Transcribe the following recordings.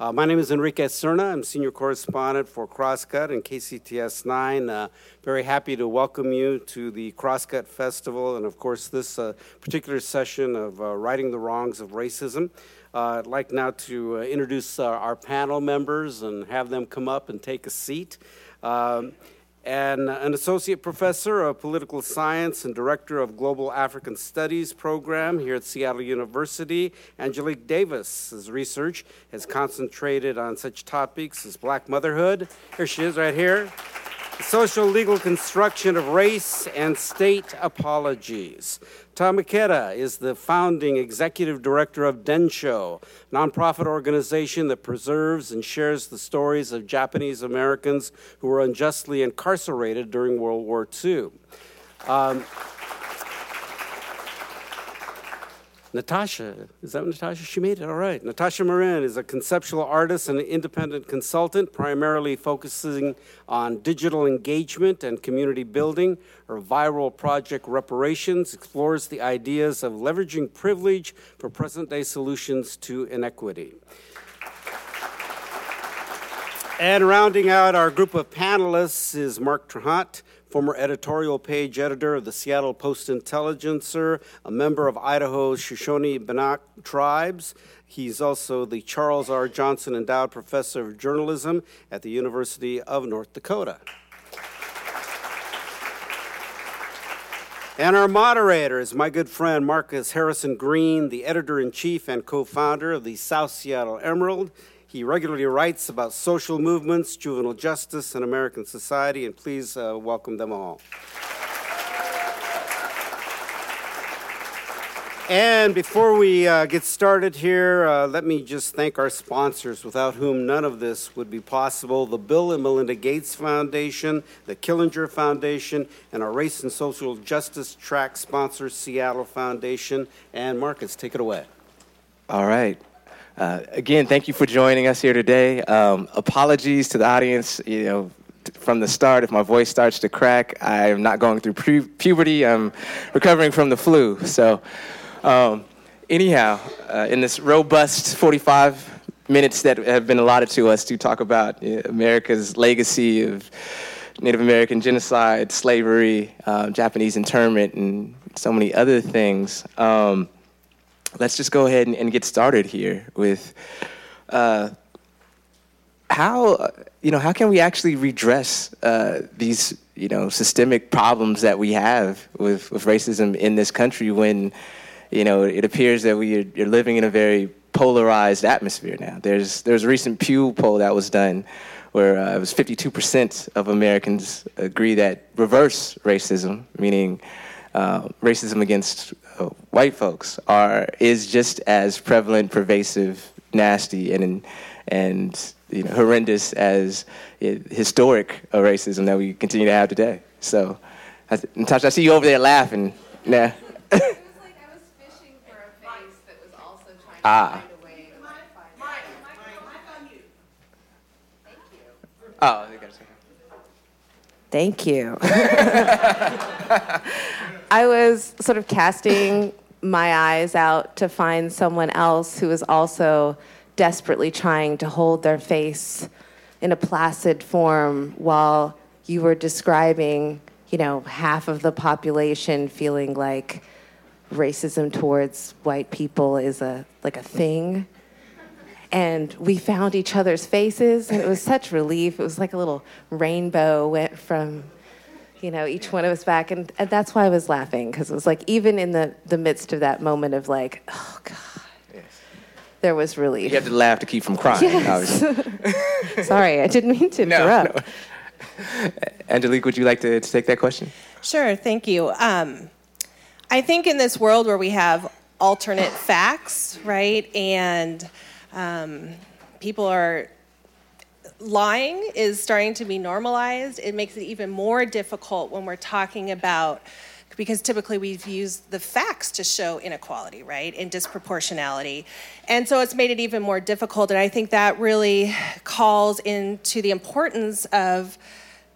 Uh, my name is Enrique Cerna. I'm senior correspondent for Crosscut and KCTS 9. Uh, very happy to welcome you to the Crosscut Festival and, of course, this uh, particular session of uh, Righting the Wrongs of Racism. Uh, I'd like now to uh, introduce our panel members and have them come up and take a seat. Um, and an associate professor of political science and director of Global African Studies program here at Seattle University. Angelique Davis's research has concentrated on such topics as black motherhood. Here she is right here social legal construction of race and state apologies. Tom Ikeda is the founding executive director of Densho, a nonprofit organization that preserves and shares the stories of Japanese Americans who were unjustly incarcerated during World War II. Um, Natasha, is that Natasha? She made it, all right. Natasha Marin is a conceptual artist and an independent consultant, primarily focusing on digital engagement and community building. Her viral project, Reparations, explores the ideas of leveraging privilege for present day solutions to inequity. And rounding out our group of panelists is Mark Trahant former editorial page editor of the Seattle Post Intelligencer, a member of Idaho's Shoshone Bannock tribes. He's also the Charles R. Johnson Endowed Professor of Journalism at the University of North Dakota. And our moderator is my good friend Marcus Harrison Green, the editor in chief and co founder of the South Seattle Emerald. He regularly writes about social movements, juvenile justice, and American society, and please uh, welcome them all. And before we uh, get started here, uh, let me just thank our sponsors, without whom none of this would be possible the Bill and Melinda Gates Foundation, the Killinger Foundation, and our Race and Social Justice Track sponsor, Seattle Foundation. And Marcus, take it away. All right. Uh, again, thank you for joining us here today. Um, apologies to the audience. You know, from the start, if my voice starts to crack, I am not going through pu- puberty. I'm recovering from the flu. So, um, anyhow, uh, in this robust 45 minutes that have been allotted to us to talk about America's legacy of Native American genocide, slavery, uh, Japanese internment, and so many other things. Um, let's just go ahead and, and get started here with uh, how you know how can we actually redress uh, these you know systemic problems that we have with, with racism in this country when you know it appears that we are, are living in a very polarized atmosphere now. There's there's a recent Pew poll that was done where uh, it was 52% of Americans agree that reverse racism, meaning uh, racism against Uh, white folks are is just as prevalent, pervasive, nasty, and and you know horrendous as eh, historic racism that we continue to have today. So, Natasha, I see you over there laughing. Nah. ah. ah. Oh, you got to say that. Thank you. I was sort of casting my eyes out to find someone else who was also desperately trying to hold their face in a placid form while you were describing, you know, half of the population feeling like racism towards white people is a like a thing. And we found each other's faces and it was such relief. It was like a little rainbow went from you know, each one of us back. And, and that's why I was laughing, because it was like, even in the, the midst of that moment of like, oh, God. Yes. There was relief. You have to laugh to keep from crying. Yes. Sorry, I didn't mean to interrupt. No, no. Angelique, would you like to, to, take that question? Sure, thank you. Um, I think in this world where we have alternate facts, right, and um, people are lying is starting to be normalized. It makes it even more difficult when we're talking about because typically we've used the facts to show inequality, right, and disproportionality. And so it's made it even more difficult. And I think that really calls into the importance of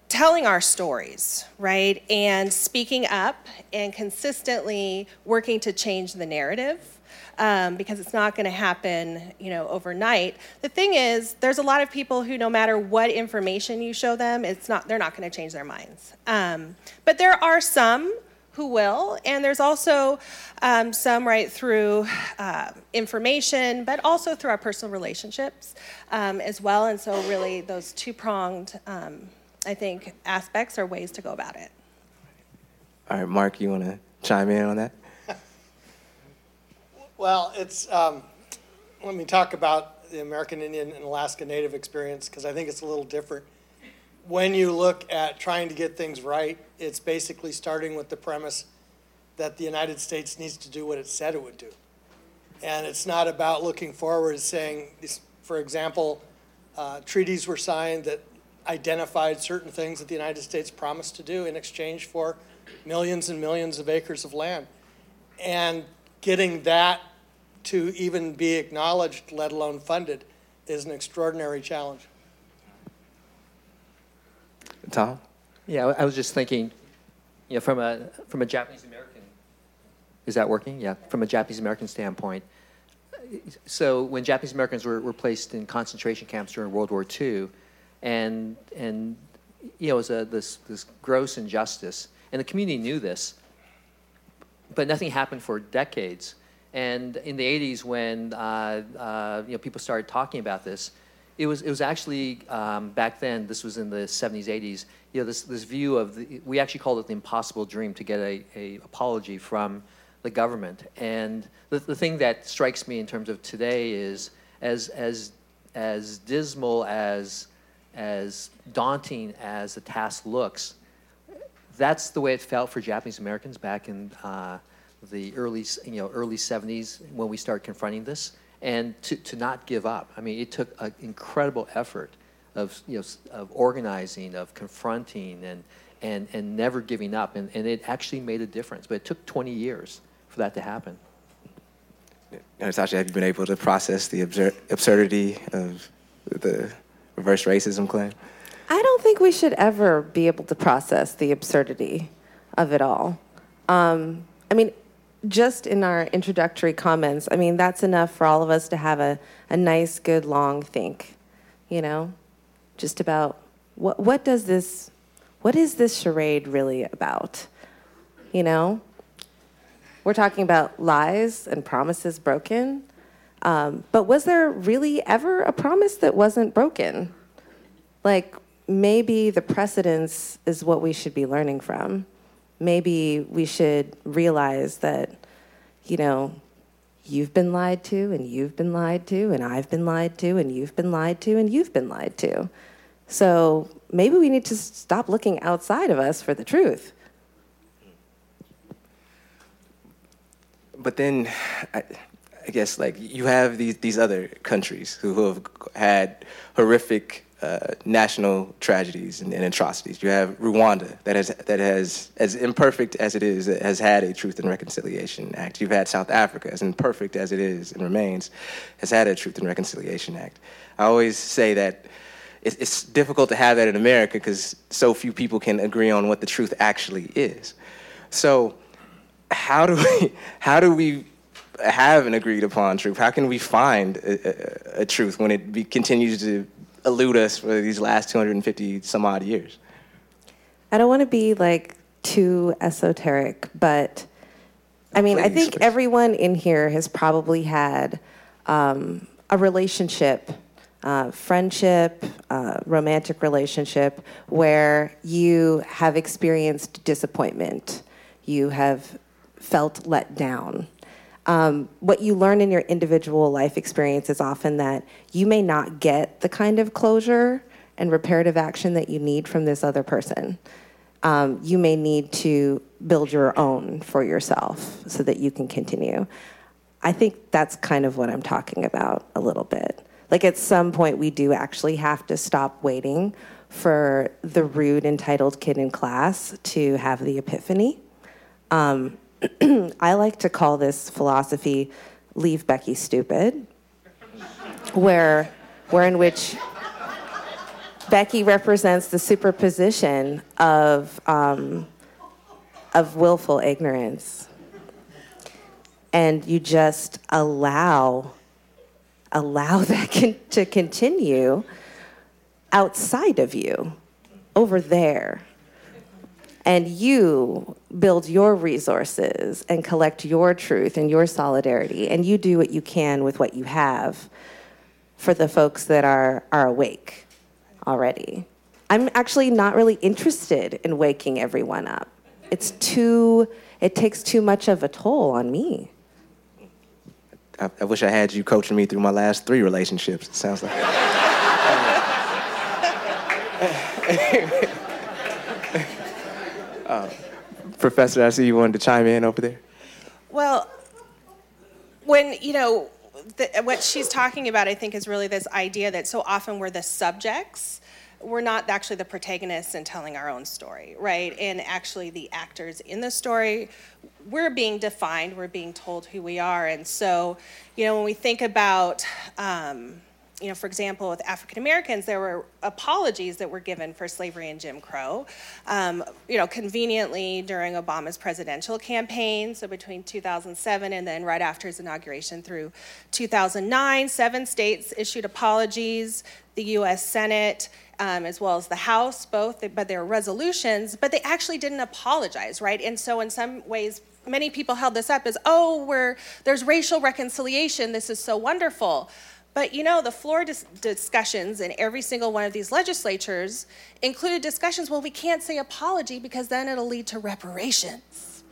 telling our stories, right, and speaking up and consistently working to change the narrative um, because it's not going to happen, you know, overnight. The thing is, there's a lot of people who, no matter what information you show them, it's not they're not going to change their minds. Um, but there are some who will, and there's also um, some right through uh, information, but also through our personal relationships um, as well. And so, really, those two pronged, um, I think, aspects are ways to go about it. All right, Mark, you want to chime in on that? Well, it's, um, let me talk about the American Indian and Alaska Native experience because I think it's a little different. When you look at trying to get things right, it's basically starting with the premise that the United States needs to do what it said it would do. And it's not about looking forward, and saying, for example, uh, treaties were signed that identified certain things that the United States promised to do in exchange for millions and millions of acres of land. And getting that to even be acknowledged, let alone funded, is an extraordinary challenge. Tom? Yeah, I was just thinking, you know, from a from a Japanese American, is that working? Yeah, from a Japanese American standpoint. So when Japanese Americans were, were placed in concentration camps during World War II, and and you know, it was a, this this gross injustice, and the community knew this, but nothing happened for decades. And in the 80s, when uh, uh, you know, people started talking about this, it was, it was actually um, back then, this was in the 70s, 80s, you know, this, this view of, the, we actually called it the impossible dream to get a, a apology from the government. And the, the thing that strikes me in terms of today is as, as, as dismal, as, as daunting as the task looks, that's the way it felt for Japanese Americans back in uh, the early, you know, early 70s when we started confronting this, and to, to not give up. I mean, it took an incredible effort of, you know, of organizing, of confronting, and, and, and never giving up. And, and it actually made a difference. But it took 20 years for that to happen. Natasha, have you been able to process the absur- absurdity of the reverse racism claim? I don't think we should ever be able to process the absurdity of it all. Um, I mean, just in our introductory comments, I mean, that's enough for all of us to have a, a nice, good, long think, you know, just about what, what does this, what is this charade really about? You know, we're talking about lies and promises broken. Um, but was there really ever a promise that wasn't broken? Like, maybe the precedence is what we should be learning from. Maybe we should realize that, you know, you've been lied to, and you've been lied to, and I've been lied to, and you've been lied to, and you've been lied to. So maybe we need to stop looking outside of us for the truth. But then, I, I guess, like, you have these, these other countries who, who have had horrific uh, national tragedies and, and, atrocities. You have Rwanda that has that has as imperfect as it is has had a Truth and Reconciliation Act. You've had South Africa as imperfect as it is and remains has had a Truth and Reconciliation Act. I always say that it's, it's difficult to have that in America because so few people can agree on what the truth actually is. So how do we how do we have an agreed upon truth? How can we find a, a, a truth when it be, continues to elude us for these last 250 some odd years. I don't want to be like too esoteric, but I mean, please, I think please. everyone in here has probably had um, a relationship, uh, friendship, uh, romantic relationship, where you have experienced disappointment, you have felt let down, um, what you learn in your individual life experience is often that you may not get the kind of closure and reparative action that you need from this other person. Um, you may need to build your own for yourself so that you can continue. I think that's kind of what I'm talking about a little bit. Like at some point, we do actually have to stop waiting for the rude, entitled kid in class to have the epiphany. Um, I like to call this philosophy "Leave Becky Stupid," where, where in which Becky represents the superposition of um, of willful ignorance. and you just allow allow that con- to continue outside of you over there and you build your resources and collect your truth and your solidarity and you do what you can with what you have for the folks that are are awake already i'm actually not really interested in waking everyone up it's too it takes too much of a toll on me I, I wish I had you coaching me through my last three relationships. It sounds like. uh, Professor, I see you wanted to chime in over there. Well, when, you know, the, what she's talking about, I think, is really this idea that so often we're the subjects. We're not actually the protagonists in telling our own story, right? And actually, the actors in the story, we're being defined, we're being told who we are. And so, you know, when we think about, um, you know, for example, with African Americans, there were apologies that were given for slavery and Jim Crow. Um, you know, conveniently during Obama's presidential campaign, so between 2007 and then right after his inauguration through 2009, seven states issued apologies. The U.S. Senate, um, as well as the House, both, but they were resolutions, but they actually didn't apologize, right? And so, in some ways, many people held this up as, oh, we're, there's racial reconciliation, this is so wonderful. But you know, the floor dis- discussions in every single one of these legislatures included discussions, well, we can't say apology because then it'll lead to reparations.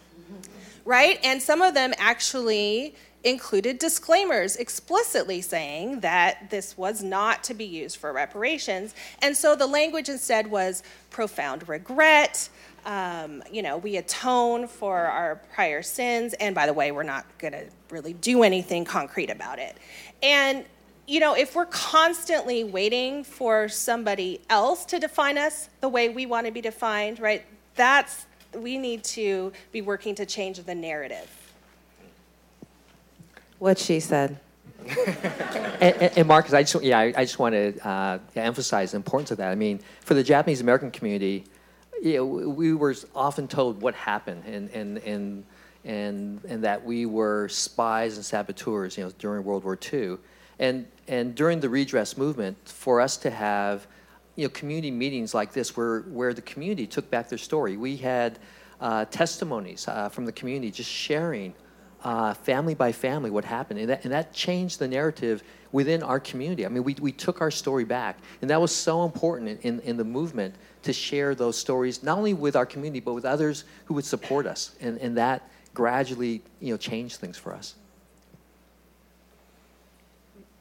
Right? And some of them actually included disclaimers explicitly saying that this was not to be used for reparations. And so the language instead was profound regret. Um, you know, we atone for our prior sins. And by the way, we're not going to really do anything concrete about it. And you know, if we're constantly waiting for somebody else to define us the way we want to be defined, right? That's, we need to be working to change the narrative. What she said. and, and, and, Marcus, I just, yeah, I, I just want to uh, emphasize the importance of that. I mean, for the Japanese American community, you know, we were often told what happened and, and, and, and, and that we were spies and saboteurs, you know, during World War II. And, and during the redress movement, for us to have you know, community meetings like this where, where the community took back their story, we had uh, testimonies uh, from the community just sharing uh, family by family what happened. And that, and that changed the narrative within our community. I mean, we, we took our story back. And that was so important in, in, in, the movement to share those stories, not only with our community, but with others who would support us. And, and that gradually you know, changed things for us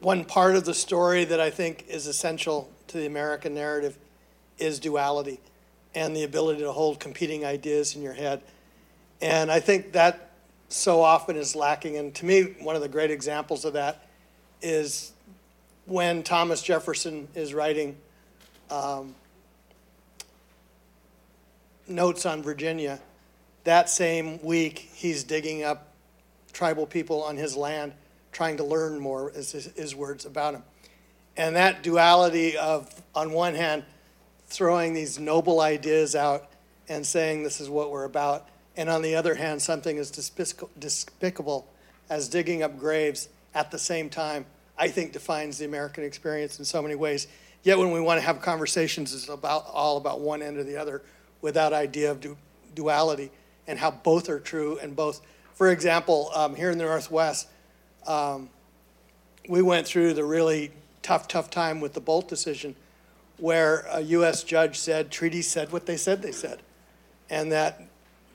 one part of the story that I think is essential to the American narrative is duality and the ability to hold competing ideas in your head. And I think that so often is lacking. And to me, one of the great examples of that is when Thomas Jefferson is writing um, notes on Virginia. That same week, he's digging up tribal people on his land trying to learn more, is his, his words about him. And that duality of, on one hand, throwing these noble ideas out and saying this is what we're about, and on the other hand, something as despicable as digging up graves at the same time, I think defines the American experience in so many ways. Yet when we want to have conversations, it's about all about one end or the other without idea of du- duality and how both are true and both. For example, um, here in the Northwest, um, we went through the really tough, tough time with the Boldt decision, where a U.S. judge said treaties said what they said they said, and that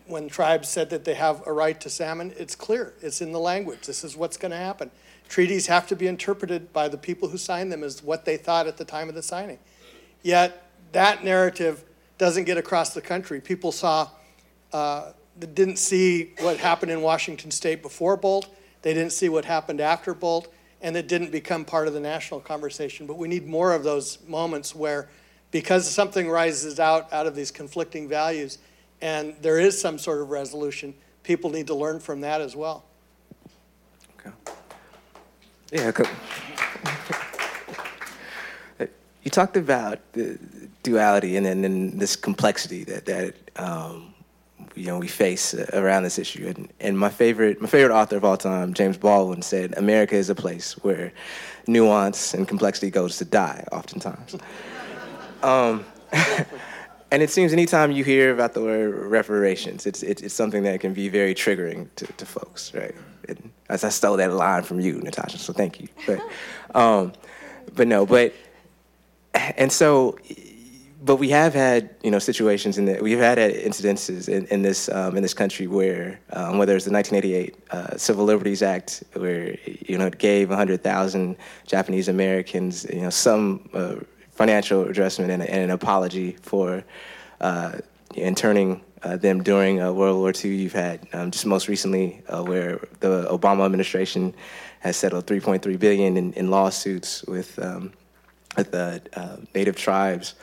when tribes said that they have a right to salmon, it's clear, it's in the language. This is what's going to happen. Treaties have to be interpreted by the people who signed them as what they thought at the time of the signing. Yet that narrative doesn't get across the country. People saw, uh, didn't see what happened in Washington State before Boldt they didn't see what happened after Boldt, and it didn't become part of the national conversation. But we need more of those moments where, because something rises out out of these conflicting values, and there is some sort of resolution, people need to learn from that as well. Okay. Yeah. you talked about the duality and then this complexity that that um, you know we face around this issue. And, and my favorite my favorite author of all time, James Baldwin, said, "America is a place where nuance and complexity goes to die, oftentimes." um, and it seems anytime you hear about the word reparations, it's it's, it's something that can be very triggering to, to folks, right? As I stole that line from you, Natasha, so thank you. But um, but no, but and so but we have had you know situations in that we've had incidences in, in this um, in this country where um, whether it's the 1988 uh, Civil Liberties Act where you know it gave 100,000 Japanese Americans you know some uh, financial adjustment and, and, an apology for uh, interning uh, them during uh, World War II. You've had um, just most recently uh, where the Obama administration has settled 3.3 billion in, in lawsuits with um, with the native tribes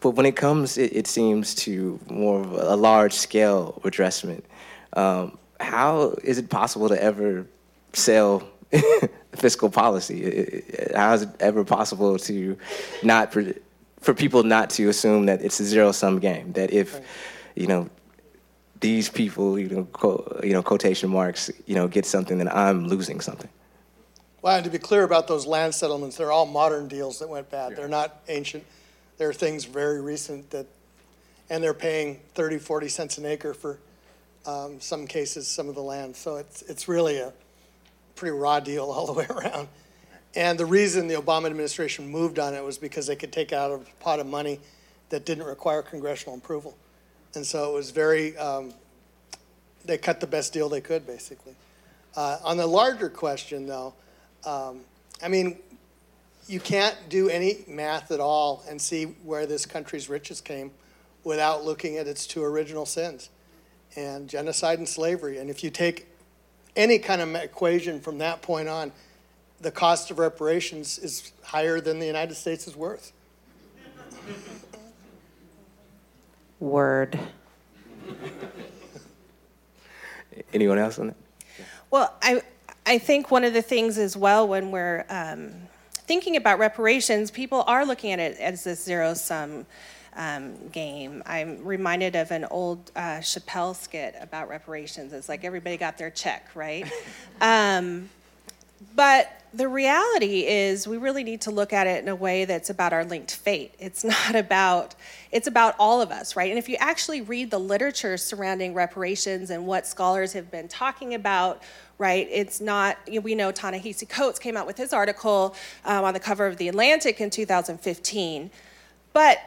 but when it comes, it, it, seems to more of a large scale redressment. Um, how is it possible to ever sell fiscal policy? How is it ever possible to not for people not to assume that it's a zero sum game? That if you know these people, you know, quote, you know, quotation marks, you know, get something, then I'm losing something. Well, and to be clear about those land settlements, they're all modern deals that went bad. Yeah. They're not ancient there are things very recent that, and they're paying 30, 40 cents an acre for um, some cases, some of the land. So it's, it's really a pretty raw deal all the way around. And the reason the Obama administration moved on it was because they could take out a pot of money that didn't require congressional approval. And so it was very, um, they cut the best deal they could, basically. Uh, on the larger question, though, um, I mean, you can't do any math at all and see where this country's riches came without looking at its two original sins and genocide and slavery. And if you take any kind of equation from that point on, the cost of reparations is higher than the United States is worth. Word. Anyone else on that? Well, I I think one of the things as well when we're um, thinking about reparations, people are looking at it as this zero sum um, game. I'm reminded of an old uh, Chappelle skit about reparations. It's like everybody got their check, right? um, but the reality is we really need to look at it in a way that's about our linked fate it's not about it's about all of us right and if you actually read the literature surrounding reparations and what scholars have been talking about right? It's not, you know, we know Ta-Nehisi Coates came out with his article um, on the cover of The Atlantic in 2015. But,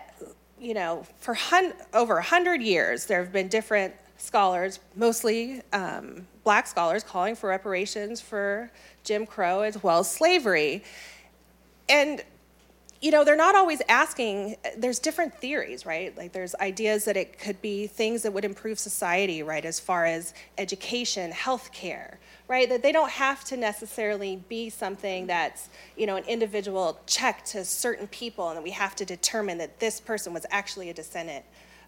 you know, for hun- over 100 years, there have been different scholars, mostly um, black scholars, calling for reparations for Jim Crow as well as slavery. And you know, they're not always asking, there's different theories, right? Like there's ideas that it could be things that would improve society, right, as far as education, healthcare, right? That they don't have to necessarily be something that's, you know, an individual check to certain people and that we have to determine that this person was actually a descendant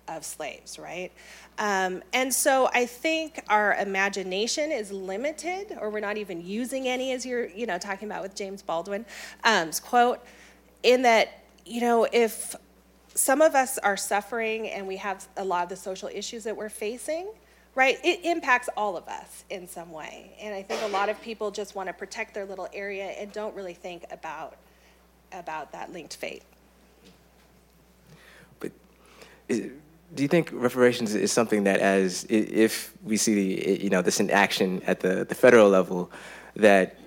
of slaves, right? Um, and so I think our imagination is limited, or we're not even using any, as you're, you know, talking about with James Baldwin's um, quote, in that, you know, if some of us are suffering and we have a lot of the social issues that we're facing, right? It impacts all of us in some way. And I think a lot of people just want to protect their little area and don't really think about about that linked fate. But is, do you think reparations is something that, as if we see you know this in action at the, the federal level, that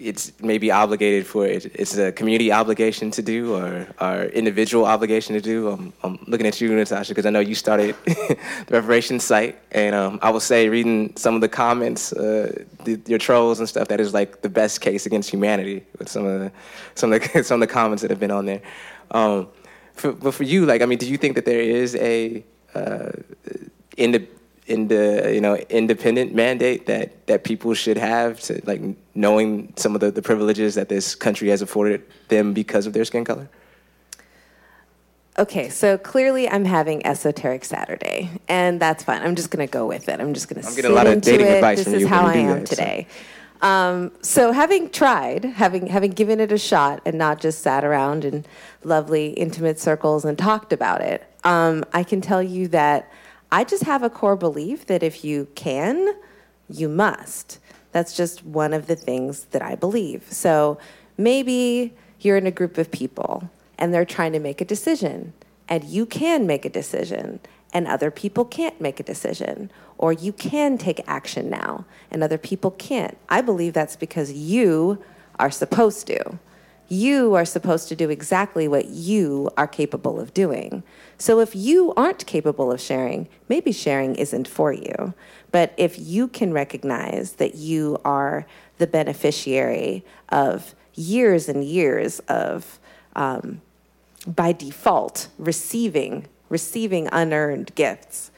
it's maybe obligated for it, it's a community obligation to do or our individual obligation to do. I'm, I'm looking at you, Natasha, because I know you started the reparations site, and um, I will say, reading some of the comments, uh, the, your trolls and stuff, that is like the best case against humanity with some of the some of the, some of the comments that have been on there. Um, for, but for you, like, I mean, do you think that there is a uh, in the in the you know independent mandate that that people should have to like knowing some of the, the privileges that this country has afforded them because of their skin color? Okay, so clearly I'm having esoteric Saturday, and that's fine. I'm just going to go with it. I'm just going to. I'm getting a lot of dating it. advice this from you. This is how I am that, today. So. Um, so having tried, having having given it a shot, and not just sat around in lovely intimate circles and talked about it, um, I can tell you that I just have a core belief that if you can, you must. That's just one of the things that I believe. So maybe you're in a group of people and they're trying to make a decision, and you can make a decision, and other people can't make a decision, or you can take action now, and other people can't. I believe that's because you are supposed to. You are supposed to do exactly what you are capable of doing. So if you aren't capable of sharing, maybe sharing isn't for you. But if you can recognize that you are the beneficiary of years and years of um, by default receiving receiving unearned gifts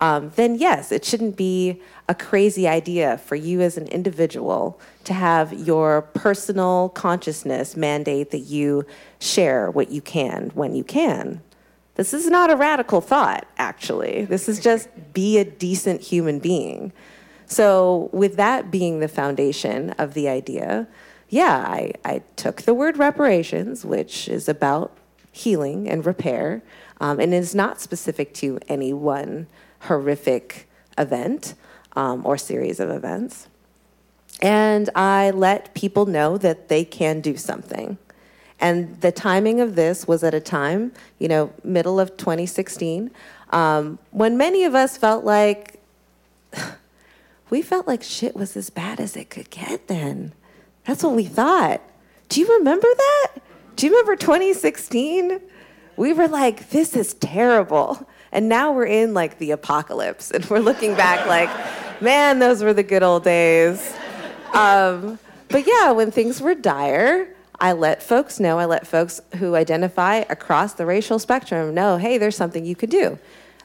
um, then yes it shouldn't be a crazy idea for you as an individual to have your personal consciousness mandate that you share what you can when you can. This is not a radical thought actually. This is just be a decent human being. So with that being the foundation of the idea yeah, I, I took the word reparations, which is about healing and repair, um, and is not specific to any one horrific event um, or series of events. And I let people know that they can do something. And the timing of this was at a time, you know, middle of 2016, um, when many of us felt like we felt like shit was as bad as it could get then. That's what we thought. Do you remember that? Do you remember 2016? We were like, this is terrible. And now we're in like the apocalypse and we're looking back like, man, those were the good old days. Um, but yeah, when things were dire, I let folks know, I let folks who identify across the racial spectrum know hey, there's something you could do.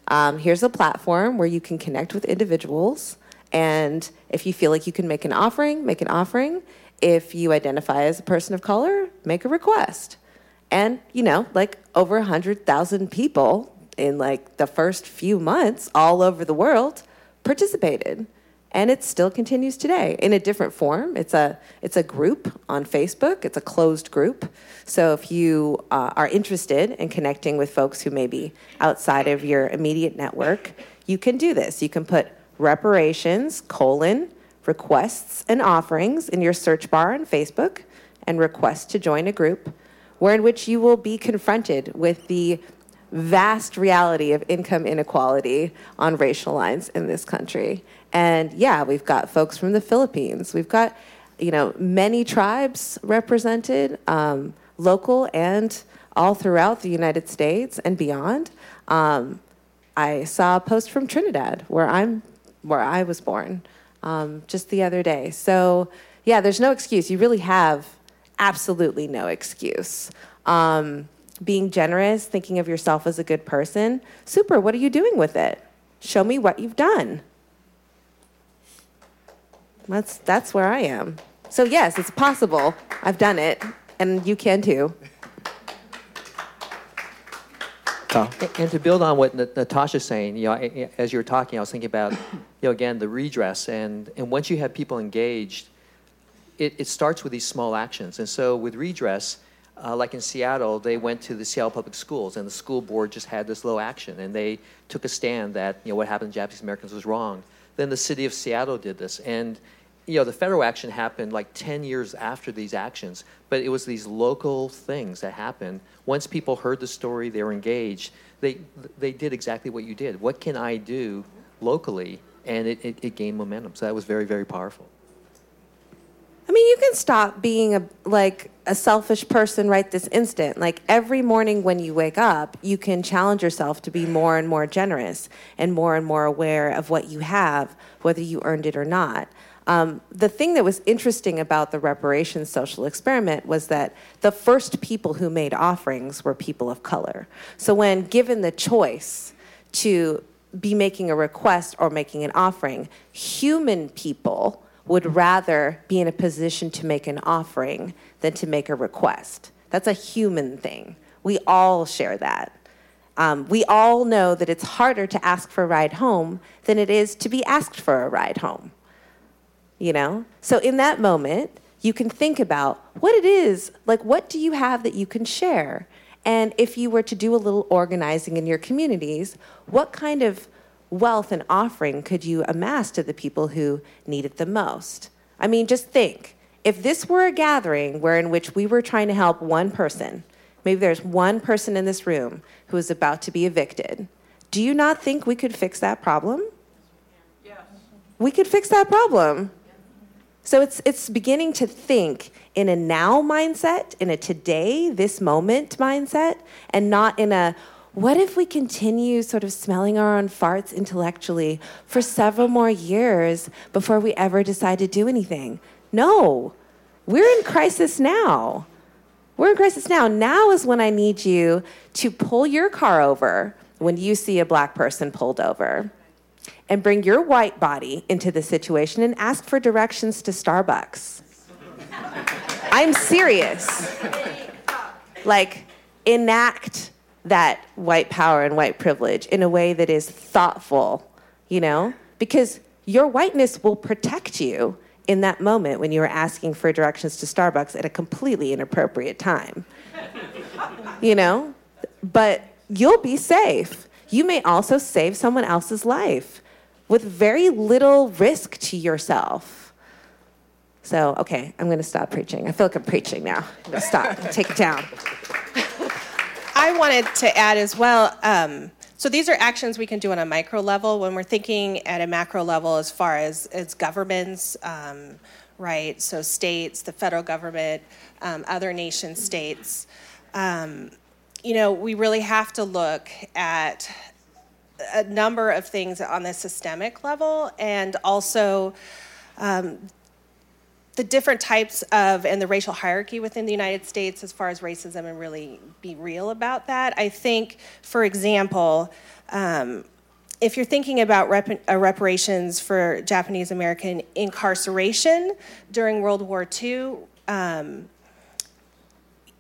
Um, here's a platform where you can connect with individuals. And if you feel like you can make an offering, make an offering. If you identify as a person of color, make a request. And, you know, like over 100,000 people in like the first few months all over the world participated. And it still continues today in a different form. It's a, it's a group on Facebook, it's a closed group. So if you uh, are interested in connecting with folks who may be outside of your immediate network, you can do this. You can put reparations, colon, requests and offerings in your search bar on Facebook and request to join a group where in which you will be confronted with the vast reality of income inequality on racial lines in this country. And yeah, we've got folks from the Philippines. We've got, you know, many tribes represented, um, local and all throughout the United States and beyond. Um, I saw a post from Trinidad, where I'm, where I was born, um, just the other day. So, yeah, there's no excuse. You really have absolutely no excuse. Um, being generous, thinking of yourself as a good person, super. What are you doing with it? Show me what you've done. That's that's where I am. So yes, it's possible. I've done it, and you can too. Tom? And to build on what Natasha's saying, you know, as you were talking, I was thinking about, you know, again, the redress. And, and once you have people engaged, it, it starts with these small actions. And so with redress, uh, like in Seattle, they went to the Seattle Public Schools, and the school board just had this low action, and they took a stand that you know what happened to Japanese Americans was wrong. Then the city of Seattle did this, and you know the federal action happened like 10 years after these actions, but it was these local things that happened. Once people heard the story, they were engaged. They they did exactly what you did. What can I do locally? And it, it, it gained momentum. So that was very very powerful. I mean, you can stop being a like a selfish person right this instant. Like every morning when you wake up, you can challenge yourself to be more and more generous and more and more aware of what you have, whether you earned it or not. Um, the thing that was interesting about the reparations social experiment was that the first people who made offerings were people of color. So when given the choice to be making a request or making an offering, human people would rather be in a position to make an offering than to make a request. That's a human thing. We all share that. Um, we all know that it's harder to ask for a ride home than it is to be asked for a ride home. You know? So in that moment, you can think about what it is, like what do you have that you can share? And if you were to do a little organizing in your communities, what kind of wealth and offering could you amass to the people who need it the most? I mean, just think if this were a gathering where in which we were trying to help one person, maybe there's one person in this room who is about to be evicted, do you not think we could fix that problem? Yes. We could fix that problem. So it's it's beginning to think in a now mindset, in a today, this moment mindset, and not in a what if we continue sort of smelling our own farts intellectually for several more years before we ever decide to do anything? No, we're in crisis now. We're in crisis now. Now is when I need you to pull your car over when you see a black person pulled over and bring your white body into the situation and ask for directions to Starbucks. I'm serious. Like, enact that white power and white privilege in a way that is thoughtful, you know? Because your whiteness will protect you in that moment when you are asking for directions to Starbucks at a completely inappropriate time. you know? But you'll be safe. You may also save someone else's life with very little risk to yourself. So, okay, I'm to stop preaching. I feel like I'm preaching now. I'm to stop, take it down. I wanted to add as well. Um, so these are actions we can do on a micro level when we're thinking at a macro level as far as, as governments, um, right? So states, the federal government, um, other nation states. Um, you know, we really have to look at a number of things on the systemic level and also um, the different types of and the racial hierarchy within the United States as far as racism and really be real about that. I think, for example, um, if you're thinking about rep- uh, reparations for Japanese American incarceration during World War II, um,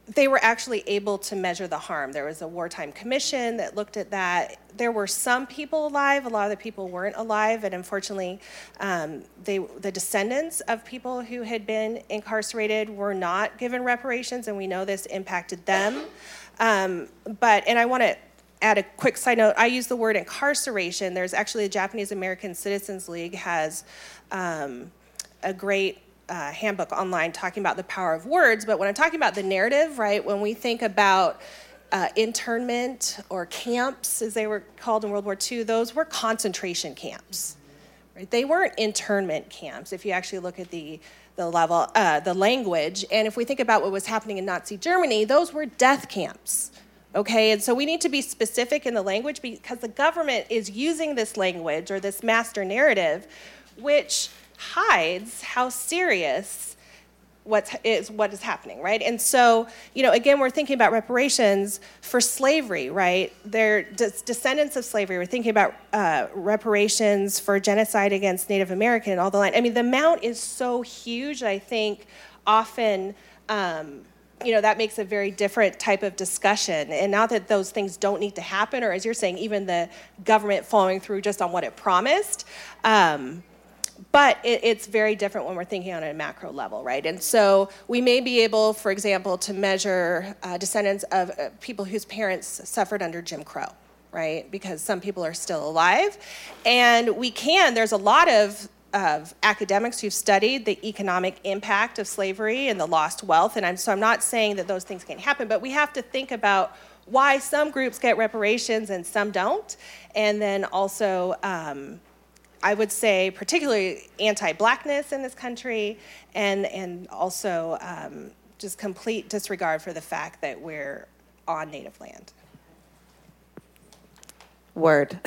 they were actually able to measure the harm. There was a wartime commission that looked at that. There were some people alive. A lot of the people weren't alive, and unfortunately, um, they, the descendants of people who had been incarcerated were not given reparations, and we know this impacted them. Um, but and I want to add a quick side note. I use the word incarceration. There's actually a Japanese American Citizens League has um, a great uh, handbook online talking about the power of words, but when I'm talking about the narrative, right, when we think about uh, internment or camps, as they were called in World War II, those were concentration camps. Right? They weren't internment camps. If you actually look at the the level, uh, the language, and if we think about what was happening in Nazi Germany, those were death camps. Okay, and so we need to be specific in the language because the government is using this language or this master narrative, which hides how serious what is what is happening, right? And so, you know, again, we're thinking about reparations for slavery, right? They're descendants of slavery. We're thinking about uh, reparations for genocide against Native American and all the line. I mean, the amount is so huge. I think often. Um, you know that makes a very different type of discussion and not that those things don't need to happen or as you're saying even the government following through just on what it promised um, but it, it's very different when we're thinking on a macro level, right? And so we may be able, for example, to measure uh, descendants of uh, people whose parents suffered under Jim Crow, right? Because some people are still alive. And we can, there's a lot of of academics who've studied the economic impact of slavery and the lost wealth. And I'm, so I'm not saying that those things can't happen, but we have to think about why some groups get reparations and some don't. And then also, um, I would say, particularly anti blackness in this country, and, and also um, just complete disregard for the fact that we're on native land. Word.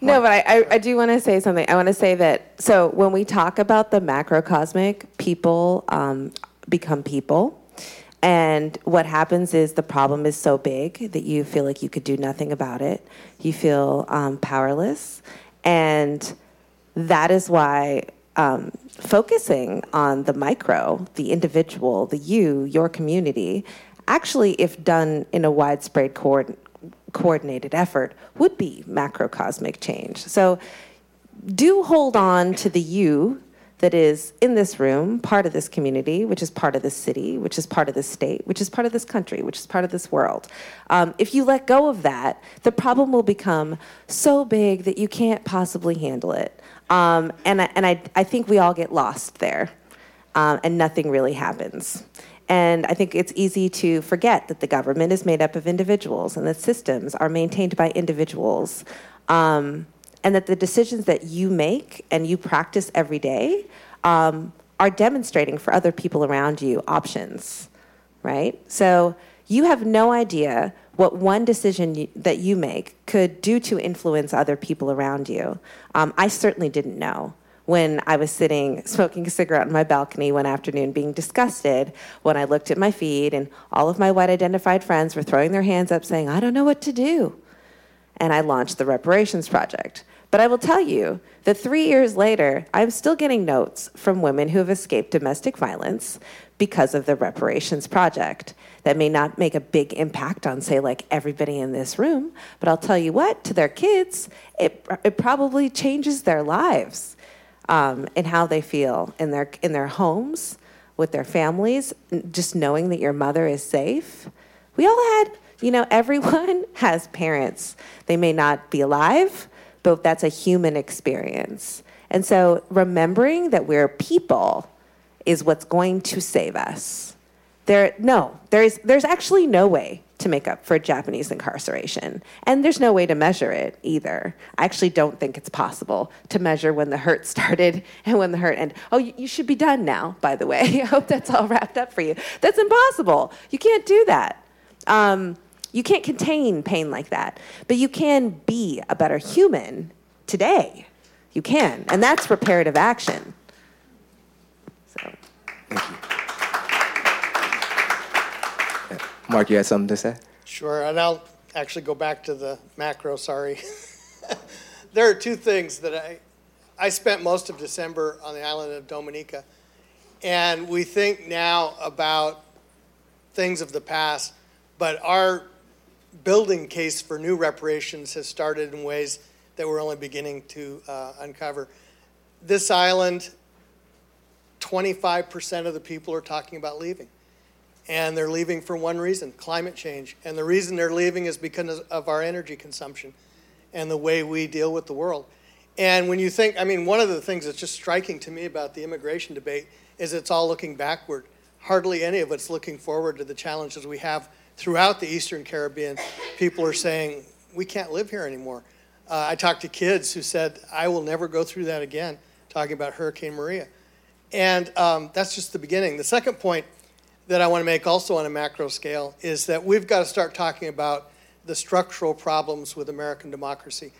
no, but I, I, I do want to say something. I want to say that, so when we talk about the macrocosmic, people um, become people. And what happens is the problem is so big that you feel like you could do nothing about it. You feel um, powerless. And that is why um, focusing on the micro, the individual, the you, your community, actually, if done in a widespread coord- coordinated effort, would be macrocosmic change. So do hold on to the you that is in this room, part of this community, which is part of this city, which is part of this state, which is part of this country, which is part of this world. Um, if you let go of that, the problem will become so big that you can't possibly handle it. Um, and I, and I, I think we all get lost there, um, and nothing really happens. And I think it's easy to forget that the government is made up of individuals and that systems are maintained by individuals. Um, and that the decisions that you make and you practice every day um, are demonstrating for other people around you options, right? So you have no idea what one decision you, that you make could do to influence other people around you. Um, I certainly didn't know when I was sitting smoking a cigarette on my balcony one afternoon, being disgusted when I looked at my feed and all of my white identified friends were throwing their hands up saying, I don't know what to do. And I launched the Reparations Project. But I will tell you that three years later, I'm still getting notes from women who have escaped domestic violence because of the Reparations Project. That may not make a big impact on, say, like everybody in this room, but I'll tell you what, to their kids, it, it probably changes their lives um, and how they feel in their in their homes with their families. Just knowing that your mother is safe. We all had, you know, everyone has parents. They may not be alive, but that's a human experience. And so remembering that we're people is what's going to save us. There, no, there's there's actually no way to make up for Japanese incarceration. And there's no way to measure it either. I actually don't think it's possible to measure when the hurt started and when the hurt ended. Oh, you should be done now, by the way. I hope that's all wrapped up for you. That's impossible. You can't do that. Um, you can't contain pain like that. But you can be a better human today. You can. And that's reparative action. So. Thank you. Mark, you had something to say? Sure, and I'll actually go back to the macro, sorry. there are two things that I, I spent most of December on the island of Dominica, and we think now about things of the past, but our building case for new reparations has started in ways that we're only beginning to uh, uncover. This island, 25% of the people are talking about leaving and they're leaving for one reason climate change. And the reason they're leaving is because of our energy consumption and the way we deal with the world. And when you think, I mean, one of the things that's just striking to me about the immigration debate is it's all looking backward. Hardly any of it's looking forward to the challenges we have throughout the Eastern Caribbean. People are saying, we can't live here anymore. Uh, I talked to kids who said, I will never go through that again, talking about Hurricane Maria. And um, that's just the beginning. The second point that I want to make also on a macro scale is that we've got to start talking about the structural problems with American democracy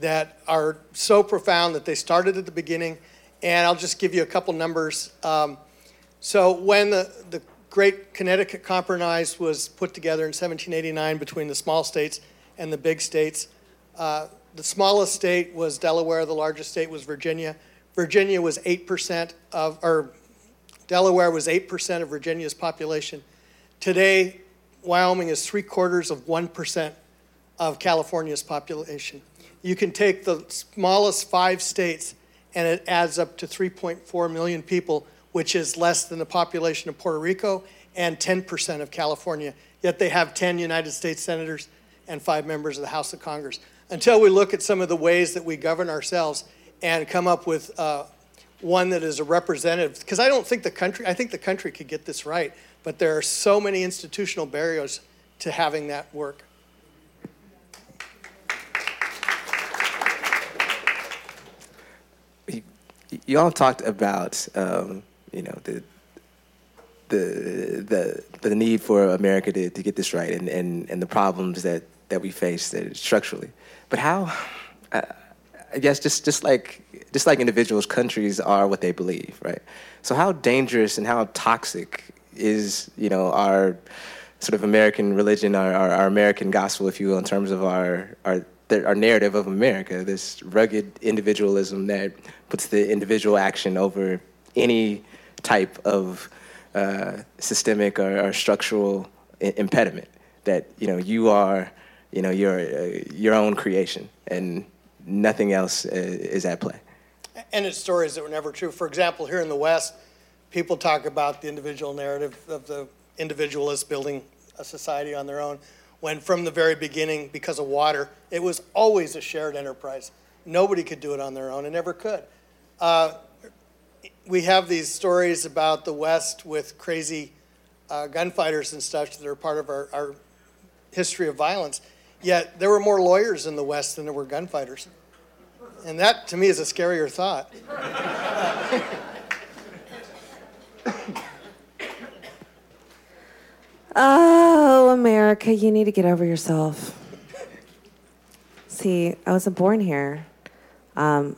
that are so profound that they started at the beginning. And I'll just give you a couple numbers. Um, so when the, the Great Connecticut Compromise was put together in 1789 between the small states and the big states, uh, the smallest state was Delaware, the largest state was Virginia. Virginia was 8% of, or Delaware was 8% of Virginia's population. Today, Wyoming is three quarters of 1% of California's population. You can take the smallest five states and it adds up to 3.4 million people, which is less than the population of Puerto Rico and 10% of California. Yet they have 10 United States senators and five members of the House of Congress. Until we look at some of the ways that we govern ourselves and come up with uh, one that is a representative, because I don't think the country, I think the country could get this right, but there are so many institutional barriers to having that work. You, all talked about, um, you know, the, the, the, the need for America to, to get this right and, and, and the problems that, that we face that structurally. But how, uh, I guess just, just like just like individuals, countries are what they believe, right? So how dangerous and how toxic is you know our sort of American religion, our, our, our American gospel, if you will, in terms of our our our narrative of America, this rugged individualism that puts the individual action over any type of uh, systemic or, or structural I- impediment. That you know you are, you know, your uh, your own creation, and nothing else uh, is at play. and it's stories that were never true. For example, here in the West, people talk about the individual narrative of the individualist building a society on their own, when from the very beginning, because of water, it was always a shared enterprise. Nobody could do it on their own and never could. Uh, we have these stories about the West with crazy uh, gunfighters and stuff that are part of our, our history of violence. Yet there were more lawyers in the West than there were gunfighters. And that, to me, is a scarier thought. Oh, America, you need to get over yourself. See, I wasn't born here. Um,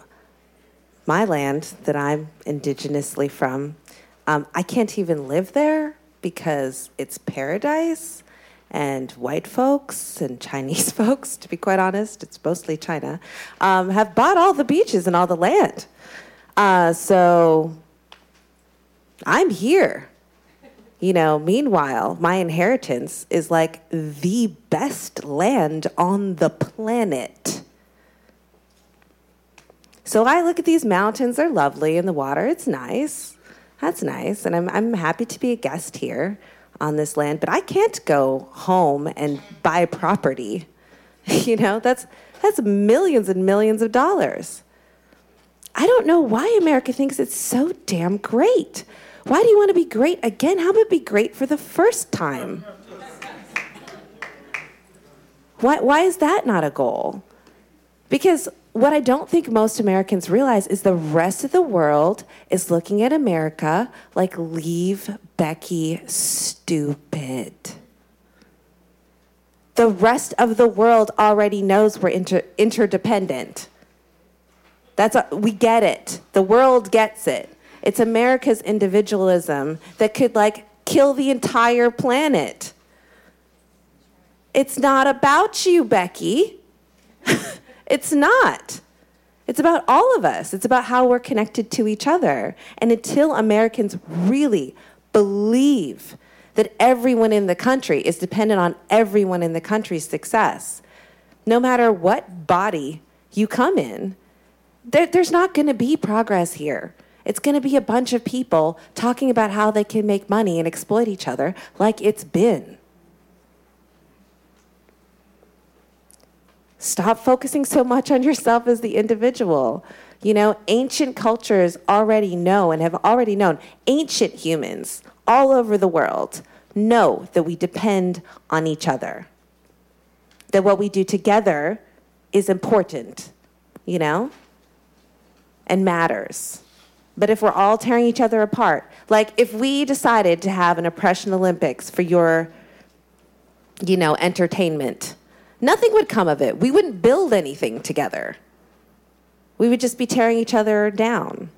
my land that I'm indigenously from, um, I can't even live there because it's paradise and white folks and Chinese folks, to be quite honest, it's mostly China, um, have bought all the beaches and all the land. Uh, so I'm here. You know, meanwhile, my inheritance is like the best land on the planet. So I look at these mountains, they're lovely, and the water, it's nice. That's nice. And I'm, I'm happy to be a guest here on this land, but I can't go home and buy property. you know, that's, that's millions and millions of dollars. I don't know why America thinks it's so damn great. Why do you want to be great again? How about be great for the first time? Why, why is that not a goal? Because what I don't think most Americans realize is the rest of the world is looking at America like, leave Becky stupid. The rest of the world already knows we're inter- interdependent. That's a, we get it. The world gets it. It's America's individualism that could like kill the entire planet. It's not about you, Becky. it's not. It's about all of us. It's about how we're connected to each other. And until Americans really believe that everyone in the country is dependent on everyone in the country's success, no matter what body you come in, there, there's not going to be progress here. It's going to be a bunch of people talking about how they can make money and exploit each other like it's been. Stop focusing so much on yourself as the individual. You know, ancient cultures already know and have already known, ancient humans all over the world know that we depend on each other. That what we do together is important, you know, and matters. But if we're all tearing each other apart, like if we decided to have an oppression Olympics for your, you know, entertainment, nothing would come of it. We wouldn't build anything together. We would just be tearing each other down.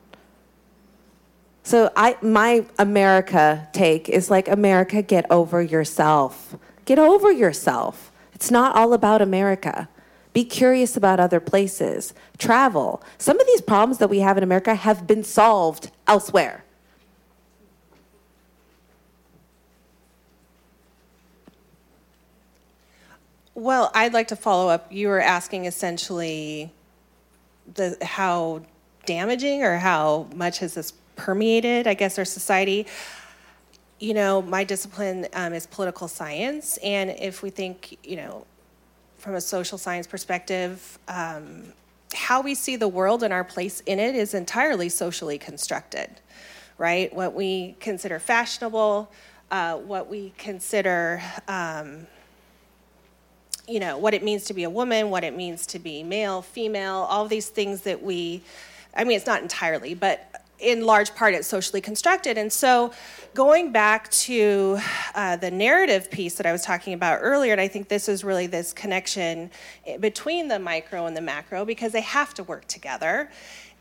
So I my America take is like America get over yourself. Get over yourself. It's not all about America. Be curious about other places. Travel. Some of these problems that we have in America have been solved elsewhere. Well, I'd like to follow up. You were asking essentially the how damaging or how much has this permeated, I guess, our society. You know, my discipline um, is political science, and if we think, you know, from a social science perspective, um, how we see the world and our place in it is entirely socially constructed, right? What we consider fashionable, uh, what we consider, um, you know, what it means to be a woman, what it means to be male, female, all these things that we, I mean, it's not entirely, but in large part it's socially constructed. And so going back to uh, the narrative piece that I was talking about earlier, and I think this is really this connection between the micro and the macro because they have to work together,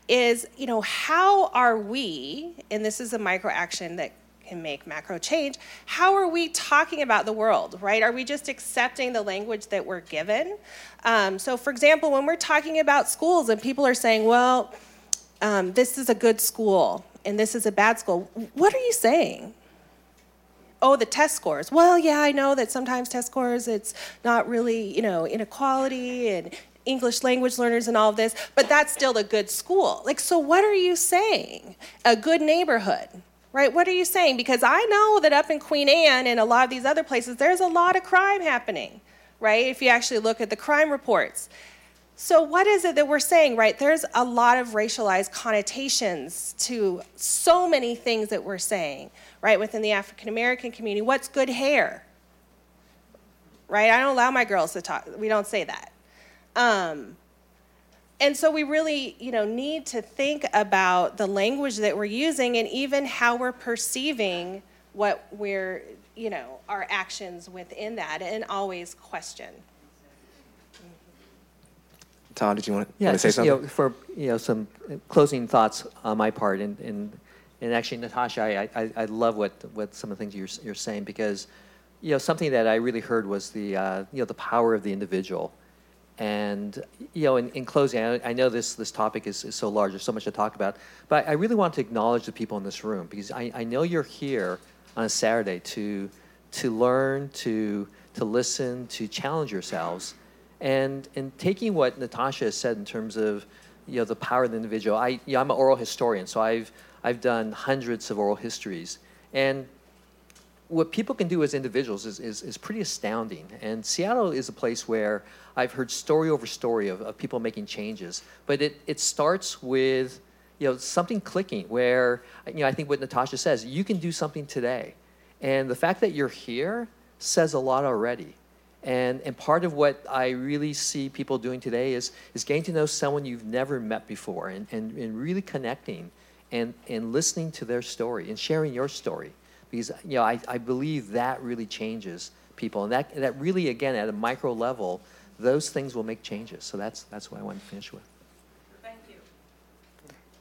is, you know, how are we, and this is a micro action that make macro change, how are we talking about the world, right? Are we just accepting the language that we're given? Um, so, for example, when we're talking about schools and people are saying, well, um, this is a good school and this is a bad school. What are you saying? Oh, the test scores. Well, yeah, I know that sometimes test scores it's not really, you know, inequality and English language learners and all of this, but that's still a good school. Like, so what are you saying? A good neighborhood, right? What are you saying? Because I know that up in Queen Anne and a lot of these other places, there's a lot of crime happening, right? If you actually look at the crime reports. So, what is it that we're saying, right? There's a lot of racialized connotations to so many things that we're saying, right, within the African American community. What's good hair? Right? I don't allow my girls to talk, we don't say that. Um, and so we really, you know, need to think about the language that we're using and even how we're perceiving what we're, you know, our actions within that and always question. Tom, did you want to, Yeah, want to say just, something? You know, for you know some closing thoughts on my part, and and, and actually, Natasha, I, I, I love what what some of the things you're you're saying because you know something that I really heard was the uh, you know the power of the individual, and you know in, in closing, I, I know this this topic is, is so large, there's so much to talk about, but I really want to acknowledge the people in this room because I, I know you're here on a Saturday to to learn, to to listen, to challenge yourselves and and taking what Natasha has said in terms of you know the power of the individual. I you know, I'm an oral historian, so I've I've done hundreds of oral histories, and what people can do as individuals is, is, is pretty astounding. And Seattle is a place where I've heard story over story of, of people making changes. But it, it starts with you know something clicking where you know I think what Natasha says, you can do something today. And the fact that you're here says a lot already. And, and part of what I really see people doing today is, is getting to know someone you've never met before and, and, and really connecting and, and listening to their story and sharing your story. Because you know, I, I believe that really changes people. And that, that really, again, at a micro level, those things will make changes. So that's, that's what I want to finish with. Thank you.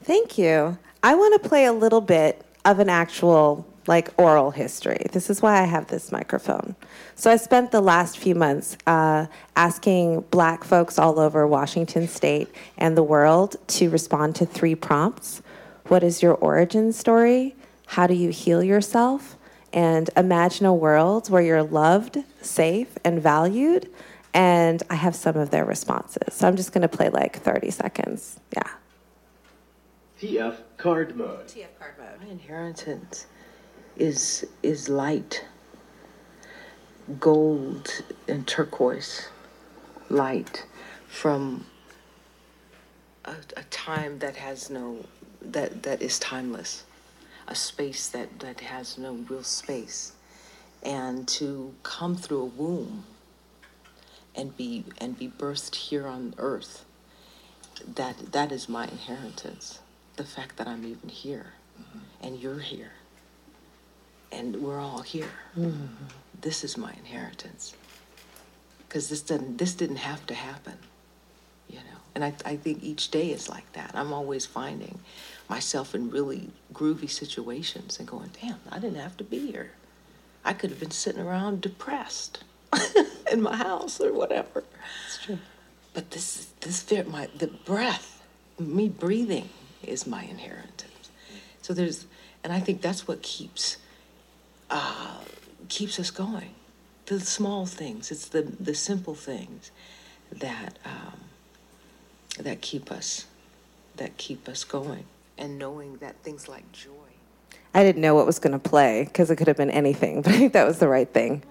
Thank you. I want to play a little bit of an actual like oral history. This is why I have this microphone. So I spent the last few months uh, asking black folks all over Washington state and the world to respond to three prompts. What is your origin story? How do you heal yourself? And imagine a world where you're loved, safe, and valued. And I have some of their responses. So I'm just going to play like 30 seconds. Yeah. TF card mode. TF card mode. My inheritance is is light, gold and turquoise, light from a, a time that has no that that is timeless, a space that that has no real space, and to come through a womb and be and be birthed here on earth. That that is my inheritance. The fact that I'm even here, and you're here and we're all here. Mm-hmm. This is my inheritance. Because this didn't this didn't have to happen, you know. And I, I think each day is like that. I'm always finding myself in really groovy situations and going, damn, I didn't have to be here. I could have been sitting around depressed in my house or whatever. It's true. But this this fear, my the breath, me breathing is my inheritance. So there's and I think that's what keeps uh, keeps us going. The small things, it's the, the simple things that, um, that keep us, that keep us going. And knowing that things like joy. I didn't know what was going to play because it could have been anything, but I think that was the right thing.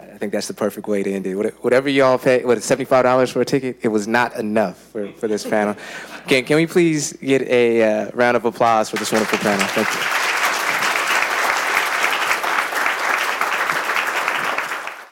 I think that's the perfect way to end it. Whatever y'all pay, what, $75 for a ticket? It was not enough for, for this panel. Can, can we please get a uh, round of applause for this wonderful panel? Thank you.